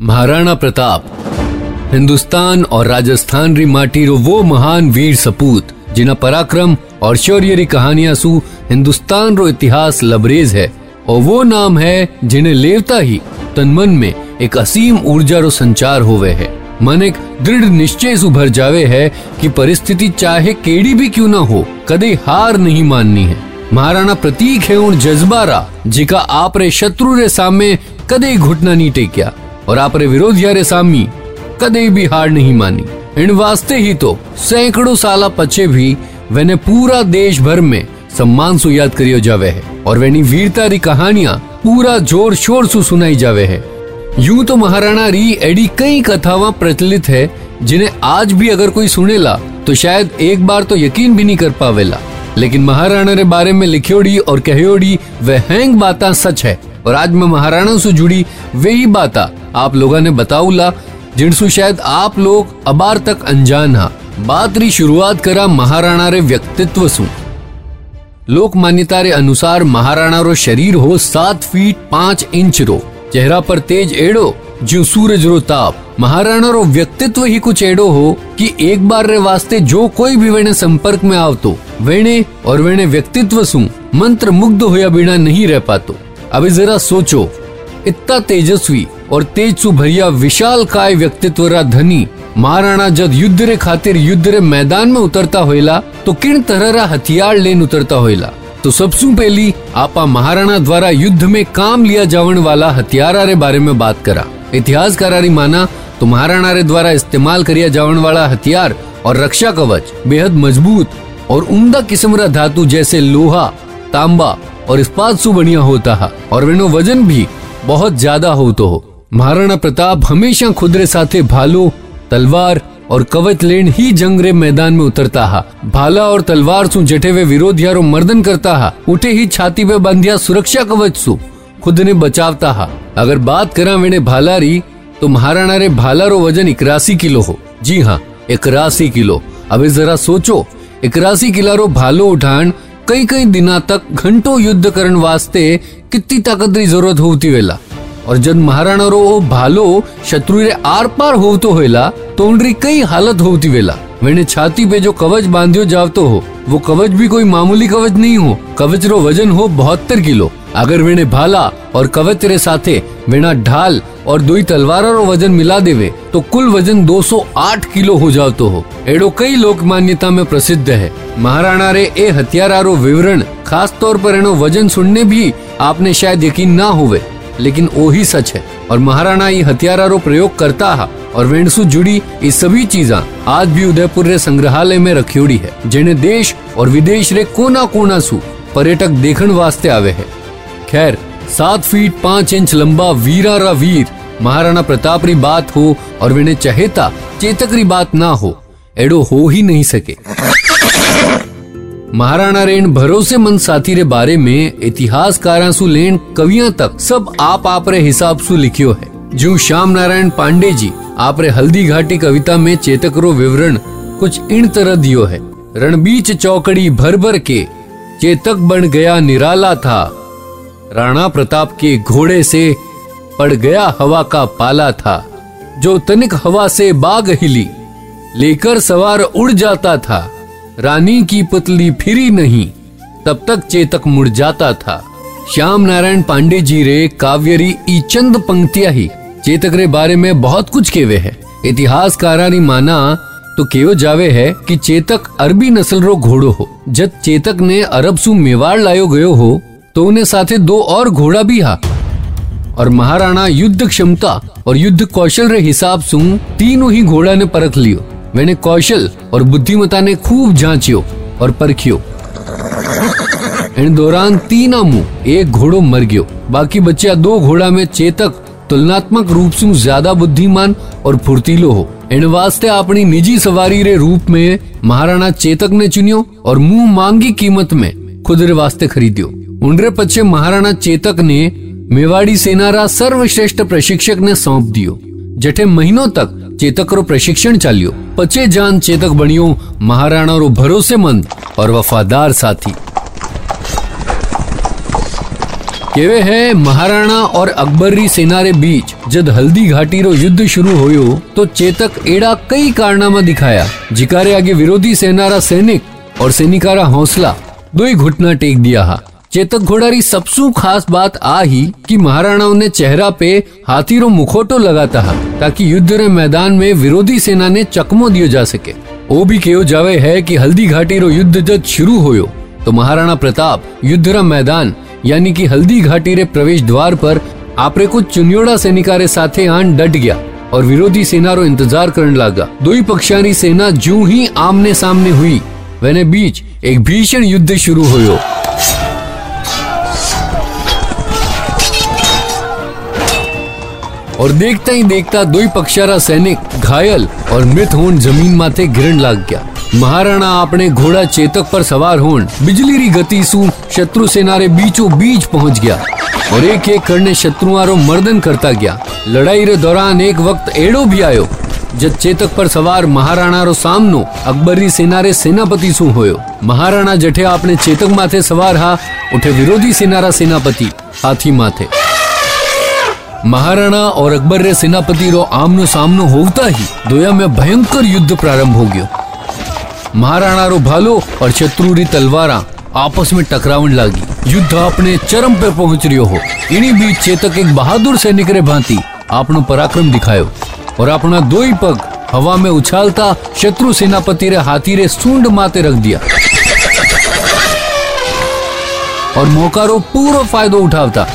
महाराणा प्रताप, हिंदुस्तान और राजस्थान री माटी रो वो महान वीर सपूत, जिना पराक्रम और शौर्य री कहानियाँ सु हिंदुस्तान रो इतिहास लबरेज है। और वो नाम है जिन्हें लेवता ही तन मन में एक असीम ऊर्जा रो संचार होवे है। मन एक दृढ़ निश्चय सु भर जावे है कि परिस्थिति चाहे केड़ी भी क्यों ना हो, कदे हार नहीं माननी है। महाराणा प्रतीक है उन जज्बारा जिका आप रे शत्रु रे सामने कदे घुटना नहीं टेकिया। और आप रे विरोधिया रे सामी कदे भी हार नहीं मानी। इन वास्ते ही तो सैकड़ों साला पचे भी वेने पूरा देश भर में सम्मान सु याद करियो जावे है और वेनी वीरता री कहानियाँ पूरा ज़ोर शोर सु सुनाई जावे है। यूँ तो महाराणा री एडी कई कथावां प्रचलित है, जिन्हें आज भी अगर कोई सुनेला तो शायद एक बार तो यकीन भी नहीं कर पावेला। लेकिन महाराणा रे बारे में लिखियोड़ी और कहियोड़ी वह हैंग बाता सच है। और आज मैं महाराणा से जुड़ी वही बात आप लोगों ने बताऊला, जिनसु शायद आप लोग अबार तक अनजान हा। बात री शुरुआत करा महाराणा रे व्यक्तित्व सु। लोक मान्यता रे अनुसार महाराणा रो शरीर हो सात फीट पाँच इंच रो। चेहरा पर तेज एड़ो जो सूरज रो ताप। महाराणा रो व्यक्तित्व ही कुछ एड़ो हो कि एक बार रे वास्ते जो कोई भी वेणे संपर्क में आवतो, वेणे और वेणे व्यक्तित्व सु मंत्र मुग्ध होया बिना नहीं रह पातो। अभी जरा सोचो, इतना तेजस्वी और तेज सु विशाल काय व्यक्तित्व धनी महाराणा जब युद्ध रे खातिर युद्ध रे मैदान में उतरता होइला तो किन तरह रा हथियार लेन उतरता होइला तो सबसे पहली आपा महाराणा द्वारा युद्ध में काम लिया जावन वाला हथियारा रे बारे में बात करा। इतिहासकारा माना तो महाराणा रे द्वारा इस्तेमाल करिया जावन वाला हथियार और रक्षा कवच बेहद मज़बूत और उम्दा किस्म रा धातु जैसे लोहा, तांबा और इस्पात सु बढ़िया होता है। और वेनो वज़न भी बहुत ज़्यादा हो तो हो। महाराणा प्रताप हमेशा खुदरे साथे भालो, तलवार और कवच लेन ही जंग रे मैदान में उतरता हा। भाला और तलवार सु जटे वे विरोधियारो मर्दन करता हा। उठे ही छाती पे बंधिया सुरक्षा कवच सु खुद ने बचावता हा। अगर बात करा वेने भाला री तो महाराणा रे भाला रो वज़न इकरासी किलो हो। जी हाँ इक्यासी किलो। अभी जरा सोचो, इकरासी किलो रो भालो उठान कई कई दिना तक घंटो युद्ध करने वास्ते कितनी ताकत की ज़रूरत होती वेला। और जब महाराणा रो भालो शत्रु रे आर पार होतो होला तो उनरी कई हालत होती वेला। वेने छाती पे जो कवच बांधियो जावतो हो, वो कवच भी कोई मामूली कवच नहीं हो। कवच रो वज़न हो बहत्तर किलो। अगर वेने भाला और कवच रे साथे वेना ढाल और दुई तलवारा वज़न मिला देवे तो कुल वज़न 208 किलो हो जावतो हो। एडो कई लोक मान्यता में प्रसिद्ध है। महाराणा रे ए हथियारा विवरण, खास तौर पर एनो वज़न सुनने भी आपने शायद यकीन ना हुए लेकिन वो ही सच है। और महाराणा ये हथियारा प्रयोग करता है, और वेंडसु जुड़ी ये सभी चीजा आज भी उदयपुर रे संग्रहालय में रखियोड़ी है जिन्हें देश और विदेश रे कोना कोना सु पर्यटक देखने वास्ते आवे है। खैर, सात फीट पाँच इंच लंबा वीरा रा वीर, महाराणा प्रताप री बात हो और वेने चहेता चेतक री बात ना हो, एडो हो ही नहीं सके। महाराणा रेण भरोसेमंद साथी रे बारे में इतिहासकारा सु लेन कवियाँ तक सब आप आप रे हिसाब सु लिखियो है। जो श्याम नारायण पांडे जी आप रे हल्दी घाटी कविता में चेतक रो विवरण कुछ इन तरह दियो है। रणबीच चौकड़ी भर भर के चेतक बन गया निराला था। राणा प्रताप के घोड़े से पड़ गया हवा का पाला था, जो तनिक हवा से बाग हिली, लेकर सवार उड़ जाता था। रानी की पुतली फिरी नहीं, तब तक चेतक मुड़ जाता था। श्याम नारायण पांडे जी रे काव्यरी चंद पंक्तियाँ ही। चेतक रे बारे में बहुत कुछ केवे है। इतिहासकारा नी माना तो केव जावे है कि चेतक अरबी नस्ल रो घोड़ो हो। जब चेतक ने अरब सु मेवाड़ लायो गयो हो तो उन्हें साथे दो और घोड़ा भी हा। और महाराणा युद्ध क्षमता और युद्ध कौशल रे हिसाब सु तीनों ही घोड़ा ने परख लियो। मैंने कौशल और बुद्धिमता ने खूब जांचियो और परखियो। इन दौरान तीन मुँह एक घोड़ो मर गयो। बाकी बच्चा दो घोड़ा में चेतक, तुलनात्मक रूप से ज़्यादा बुद्धिमान और फुर्तीलो हो। इन वास्ते अपनी निजी सवारी रे रूप में महाराणा चेतक ने चुनियो और मुँह मांगी कीमत में खुद रे वास्ते खरीदियो। उनरे पछे महाराणा चेतक ने मेवाड़ी सेना रा सर्वश्रेष्ठ प्रशिक्षक ने सौंप दियो जठे महीनों तक चेतक रो प्रशिक्षण चालियो पचे जान चेतक बनियो महाराणा रो भरोसेमंद और वफादार साथी કેવે હે મહારાણા ઓર અકબરની સેના રે બીચ જદ હલ્દી ઘાટી રો યુદ્ધ શરૂ હોયો તો ચેતક એડા કઈ કારનામાં દિખાયા जिकारे आगे विरोधी सेना रा सैनिक और सैनिका रा हौसला दो ही घुटना टेक दिया हा चेतक घोड़ारी सबसू खास बात आ ही कि महाराणाओं ने चेहरा पे हाथी रो मुखोटो लगाता हा, ताकि युद्ध रे मैदान में विरोधी सेना ने चकमो दियो जा सके। वो भी कहो जावे है कि हल्दी घाटी रो युद्ध जब शुरू होयो तो महाराणा प्रताप युद्ध रा मैदान, यानी कि हल्दी घाटी रे प्रवेश द्वार पर आपरे कुछ चुनियोड़ा सैनिका रे साथे आन डट गया और विरोधी सेना रो इंतज़ार करने लगा। दो ही पक्षानी सेना जू ही आमने सामने हुई, वेने बीच एक भीषण युद्ध शुरू हुयो। और देखता ही देखता दो पक्षारा सैनिक घायल और मृत होन ज़मीन माथे गिरण लाग गया। महाराणा अपने घोड़ा चेतक पर सवार होन बिजली री गति सु शत्रु सेना रे बीचों बीच पहुँच गया और एक एक करने शत्रुआरो मर्दन करता गया। लड़ाई रे दौरान एक वक्त एड़ो भी आयो जब चेतक पर सवार महाराणा रो सामनो अकबरी सेना रे सेनापति सु होयो। महाराणा जठे आपने चेतक माथे सवार हा, उठे विरोधी सेना रा सेनापति हाथी महाराणा और अकबर रे सेनापति रो आमनो सामनो होता ही दोया में भयंकर युद्ध प्रारंभ हो गयो। महाराणा रो भालो और शत्रु री तलवारा आपस में टकरावन लागी। युद्ध अपने चरम पे पहुँच रियो हो। इन्हीं बीच चेतक एक बहादुर सैनिक रे भांति आपनो पराक्रम दिखायो और अपना दो ही पग हवा में उछालता शत्रु सेनापति रे हाथी रे सूंड माते रख दिया। और मौका रो पूरा फायदो उठावता।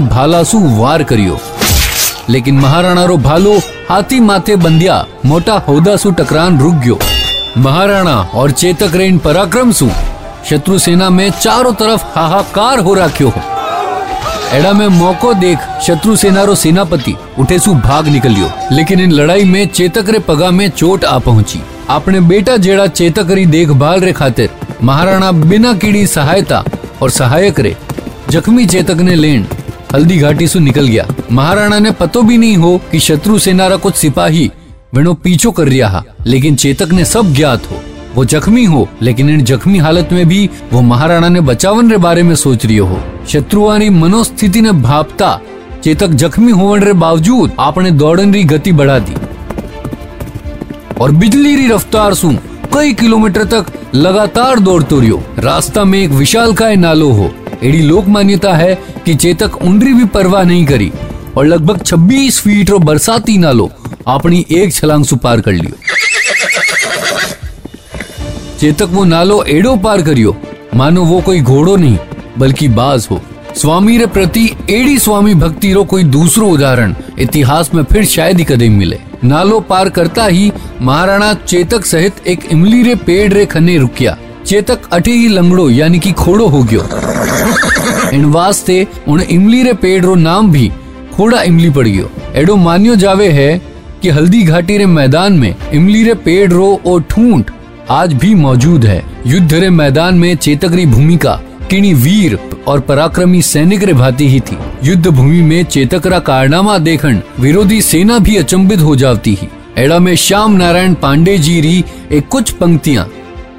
भालासु वार करियो। लेकिन महाराणा रो भालो हाथी माथे बंदिया मोटा होदा सु टकरान रुक गयो। महाराणा और चेतक रेन पराक्रम सु शत्रु सेना में चारों तरफ़ हाहाकार हो राख्यो हो। एड़ा में मौको देख शत्रु सेना रो सेनापति उठे सु भाग निकलियो। लेकिन इन लड़ाई में चेतक रे पगा में चोट आ पहुँची। अपने बेटा जेड़ा चेतक री देखभाल रे खातिर महाराणा बिना कीड़ी सहायता और सहायक रे। जख्मी चेतक ने लेन हल्दी घाटी से निकल गया। महाराणा ने पतो भी नहीं हो कि शत्रु सेना रा कुछ सिपाही वेणो पीछो कर रिया हा। लेकिन चेतक ने सब ज्ञात हो। वो जख्मी हो, लेकिन इन जख्मी हालत में भी वो महाराणा ने बचावन रे बारे में सोच रियो हो। शत्रुआनी मनोस्थिति ने भापता, चेतक जख्मी होवन रे बावजूद आपने दौड़न री गति बढ़ा दी। और बिजली री रफ्तार सु कई किलोमीटर तक लगातार दौड़तो रियो रास्ता में एक विशाल काय नालो हो। एड़ी लोक मान्यता है कि चेतक उंडरी भी परवाह नहीं करी और लगभग 26 फीट रो बरसाती नालो अपनी एक छलांग सु पार कर लियो। चेतक वो नालो एड़ो पार करियो। मानो वो कोई घोड़ो नहीं, बल्कि बाज हो। स्वामी रे प्रति एड़ी स्वामी भक्ति रो कोई दूसरो उदाहरण इतिहास में फिर शायद ही कदम मिले। नालो पार करता ही महाराणा चेतक सहित एक इमली रे पेड़ रे खने रुकिया। चेतक अटे ही लंगड़ो, यानी कि खोड़ो हो गयो। इन वास्ते उन इमली रे पेड़ रो नाम भी खोड़ा इमली पड़ गयो। एडो मान्यो जावे है कि हल्दी घाटी रे मैदान में इमली रे पेड़ रो और ठूंठ आज भी मौजूद है। युद्ध रे मैदान में चेतक री भूमिका किणी वीर और पराक्रमी सैनिक रे ही थी। युद्ध भूमि में चेतक रा कारनामा देखन विरोधी सेना भी अचंभित हो जाती ही। एड़ा में श्याम नारायण पांडे जी री एक कुछ पंक्तियाँ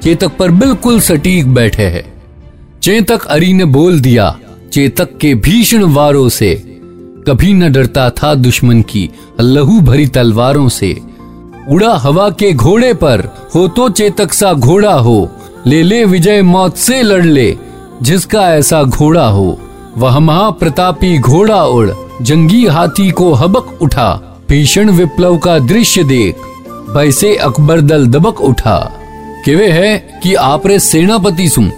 चेतक पर बिल्कुल सटीक बैठे है। चेतक अरी ने बोल दिया, चेतक के भीषण वारों से कभी न डरता था दुश्मन की लहू भरी तलवारों से। उड़ा हवा के घोड़े पर हो तो चेतक सा घोड़ा हो, ले ले विजय मौत से लड़ ले। जिसका ऐसा घोड़ा हो, वह महाप्रतापी घोड़ा उड़, जंगी हाथी को हबक उठा, भीषण विप्लव का दृश्य देख वैसे अकबर दल दबक उठा। केवे है कि आपरे सेनापति सुन,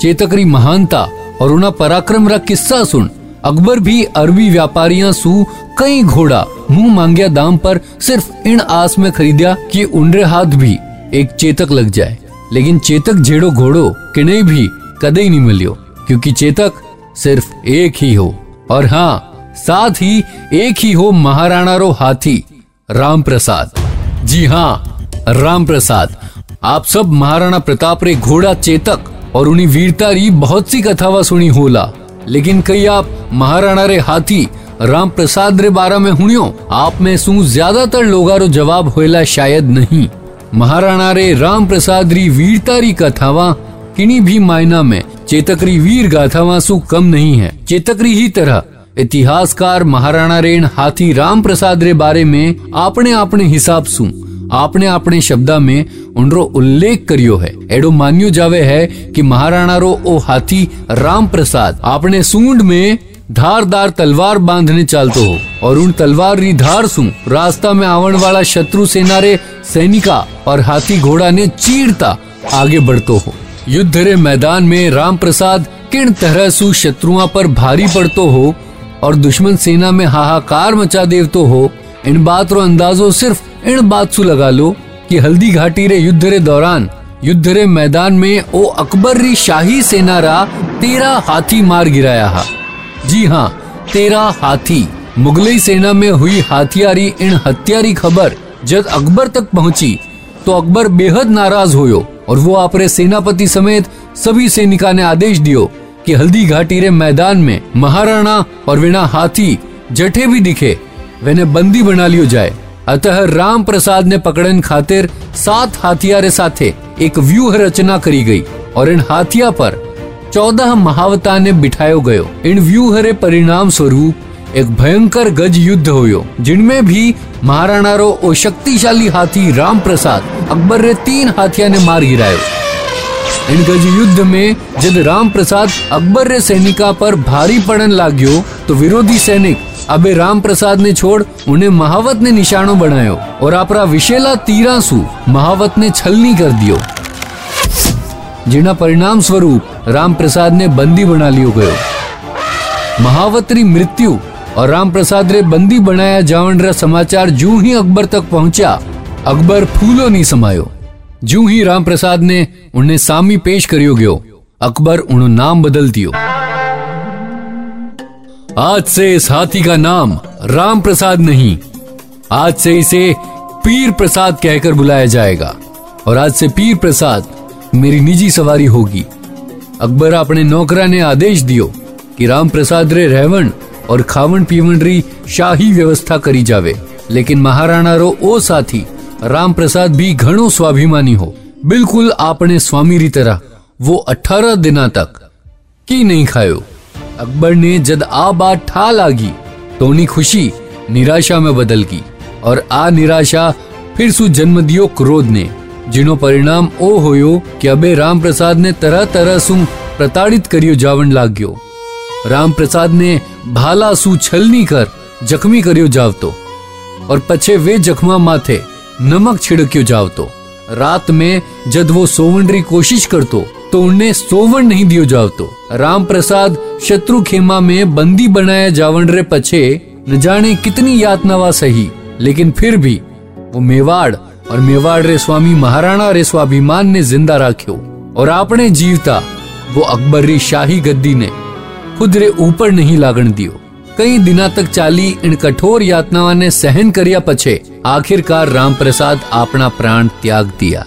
चेतकरी महानता और उना पराक्रम रा किस्सा सुन, अकबर भी अरबी व्यापारियाँ सु कई घोड़ा मुँह मांगिया दाम पर सिर्फ़ इन आस में खरीदिया कि उनरे हाथ भी एक चेतक लग जाए। लेकिन चेतक जेड़ो घोड़ो किने भी कदे नहीं मिलियो क्योंकि चेतक सिर्फ़ एक ही हो। और हाँ साथ ही एक ही हो महाराणा रो हाथी राम प्रसाद जी हाँ राम प्रसाद आप सब महाराणा प्रताप रे घोड़ा चेतक और उन्हीं वीरता री बहुत सी कथावा सुनी होला। लेकिन कई आप महाराणा रे हाथी राम प्रसाद रे बारे में हुनियो आप में सु ज़्यादातर लोगा रो जवाब होएला शायद नहीं। महाराणा रे राम प्रसाद री वीरता री कथावा किन्हीं भी मायना में चेतकरी वीर गाथावासु कम नहीं है। चेतकरी ही तरह, इतिहासकार महाराणा रेण हाथी राम प्रसाद रे बारे में आपने आपने हिसाब सु, आपने आपने शब्दा में उनरो उल्लेख करियो है। एडो मान्यो जावे है कि महाराणा रो ओ हाथी राम प्रसाद आपने सूंड में धारदार तलवार बांधने चालतो हो और उन तलवार री धार सु, रास्ता में आवन वाला शत्रु सेना रे सैनिका और हाथी घोड़ा ने चीरता आगे बढ़तो हो। युद्ध रे मैदान में राम प्रसाद किन तरह सु शत्रुआ पर भारी पड़तो हो और दुश्मन सेना में हाहाकार मचा देवतो हो, इन बात रो अंदाजो सिर्फ़ इन बात सु लगा लो कि हल्दी घाटी रे युद्ध रे दौरान युद्ध रे मैदान में ओ अकबर री शाही सेना रा तेरा हाथी मार गिराया हा। जी हाँ तेरा हाथी। मुगलई सेना में हुई हाथियारी इन हत्यारी खबर जब अकबर तक पहुँची तो अकबर बेहद नाराज़ होयो। और वो आपरे सेनापति समेत सभी सैनिका ने आदेश दियो कि हल्दी घाटी रे मैदान में महाराणा और विना हाथी जठे भी दिखे, वेने बंदी बना लियो जाए। अतः राम प्रसाद ने पकड़न खातिर सात हाथियारे साथे एक व्यूह रचना करी गई और इन हाथिया पर चौदह महावता ने बिठायो गयो। इन व्यूहरे परिणाम स्वरूप एक भयंकर गज युद्ध होयो, जिनमें भी महाराणा रो ओ शक्तिशाली हाथी राम प्रसाद अकबर रे तीन हाथिया ने मार गिरायो। इन गज युद्ध में जब राम प्रसाद अकबर रे सैनिका पर भारी पड़न लाग्यो तो विरोधी सैनिक, अबे राम प्रसाद ने छोड़, उन्हें महावत ने निशानो बनायो और अपरा विशेला तीरासु महावत ने छलनी कर दियो। जिना परिणाम स्वरूप राम प्रसाद ने बंदी बना लियो गयो। महावतरी मृत्यु और राम प्रसाद रे बंदी बनाया जावन रा समाचार जू ही अकबर तक पहुँचा, अकबर फूलो नहीं समायो। जू ही राम प्रसाद ने उन्हें सामी पेश करियो गयो, अकबर उन्हों नाम बदल दियो। आज से इस हाथी का नाम राम प्रसाद नहीं, आज से इसे पीर प्रसाद कहकर बुलाया जाएगा, और आज से पीर प्रसाद मेरी निजी सवारी होगी। अकबर अपने नौकरा ने आदेश दियो कि राम प्रसाद रे रहवन और पीवन री शाही व्यवस्था करी जावे। लेकिन महाराणा रो ओ साथी राम प्रसाद भी घणो स्वाभिमानी हो। बिल्कुल आपने स्वामी री तरह, वो अठारह दिना तक की नहीं खायो। अकबर ने जद आ बात ठा लागी तो उन्हीं खुशी, निराशा में बदल गई और आ निराशा फिर सु जन्म दियो क्रोध ने जिनो परिणाम ओ होयो कि अबे राम प्रसाद ने तरह तरह सु प्रताड़ित करियो जावन लाग्यो। राम प्रसाद ने भाला सु छलनी कर जख्मी करियो जावतो और पछे वे जख्मा माथे नमक छिड़क्यो जावतो। रात में जद वो सोवन री कोशिश करतो तो उन्हें सोवन नहीं दियो जावतो। राम प्रसाद शत्रु खेमा में बंदी बनाया जावन रे पछे न जाने कितनी यातनावा सही, लेकिन फिर भी वो मेवाड़ और मेवाड़ रे स्वामी महाराणा रे स्वाभिमान ने ज़िंदा राख्यो। और आपने जीवता वो अकबर री शाही गद्दी ने खुद रे ऊपर नहीं लागण दियो कई दिना तक चाली इन कठोर यातनावा ने सहन करिया पछे आखिरकार राम प्रसाद अपना प्राण त्याग दिया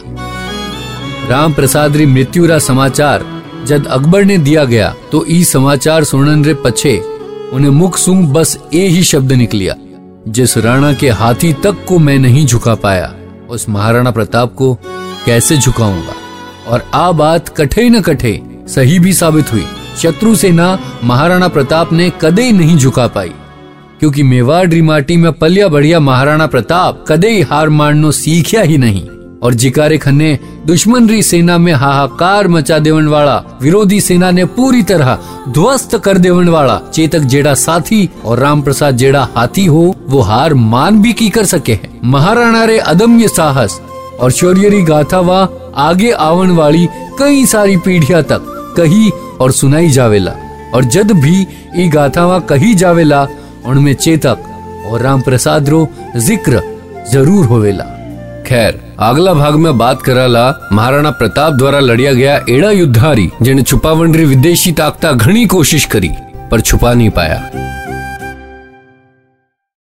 राम प्रसाद री मृत्यु रा समाचार जब अकबर ने दिया गया तो ई समाचार सुनन रे पछे उन्हें मुख सुंग बस ए ही शब्द निकलिया जिस राणा के हाथी तक को मैं नहीं झुका पाया उस महाराणा प्रताप को कैसे झुकाऊँगा और आ बात कठे न कठे सही भी साबित हुई शत्रु सेना महाराणा प्रताप ने कदे नहीं झुका पाई, क्योंकि मेवाड़ रिमाटी में पलिया बढ़िया महाराणा प्रताप कदे हार मारनो सीखिया ही नहीं। और जिकारे खन्ने दुश्मन री सेना में हाहाकार मचा देवन वाला विरोधी सेना ने पूरी तरह ध्वस्त कर देवन वाला चेतक जेड़ा साथी और राम प्रसाद जेड़ा हाथी हो, वो हार मान भी की कर सके है। महाराणा रे अदम्य साहस और शौर्य गाथा वा आगे आवन वाली कई सारी पीढ़िया तक कही और सुनाई जावेला। और जद भी ई गाथावा कही जावेला, उनमें चेतक और राम प्रसाद रो ज़िक्र ज़रूर होवेला। खैर अगला भाग में बात कराला, महाराणा प्रताप द्वारा लड़िया गया एड़ा युद्धारी जिन्हें छुपावंडरी विदेशी ताकता घनी कोशिश करी, पर छुपा नहीं पाया।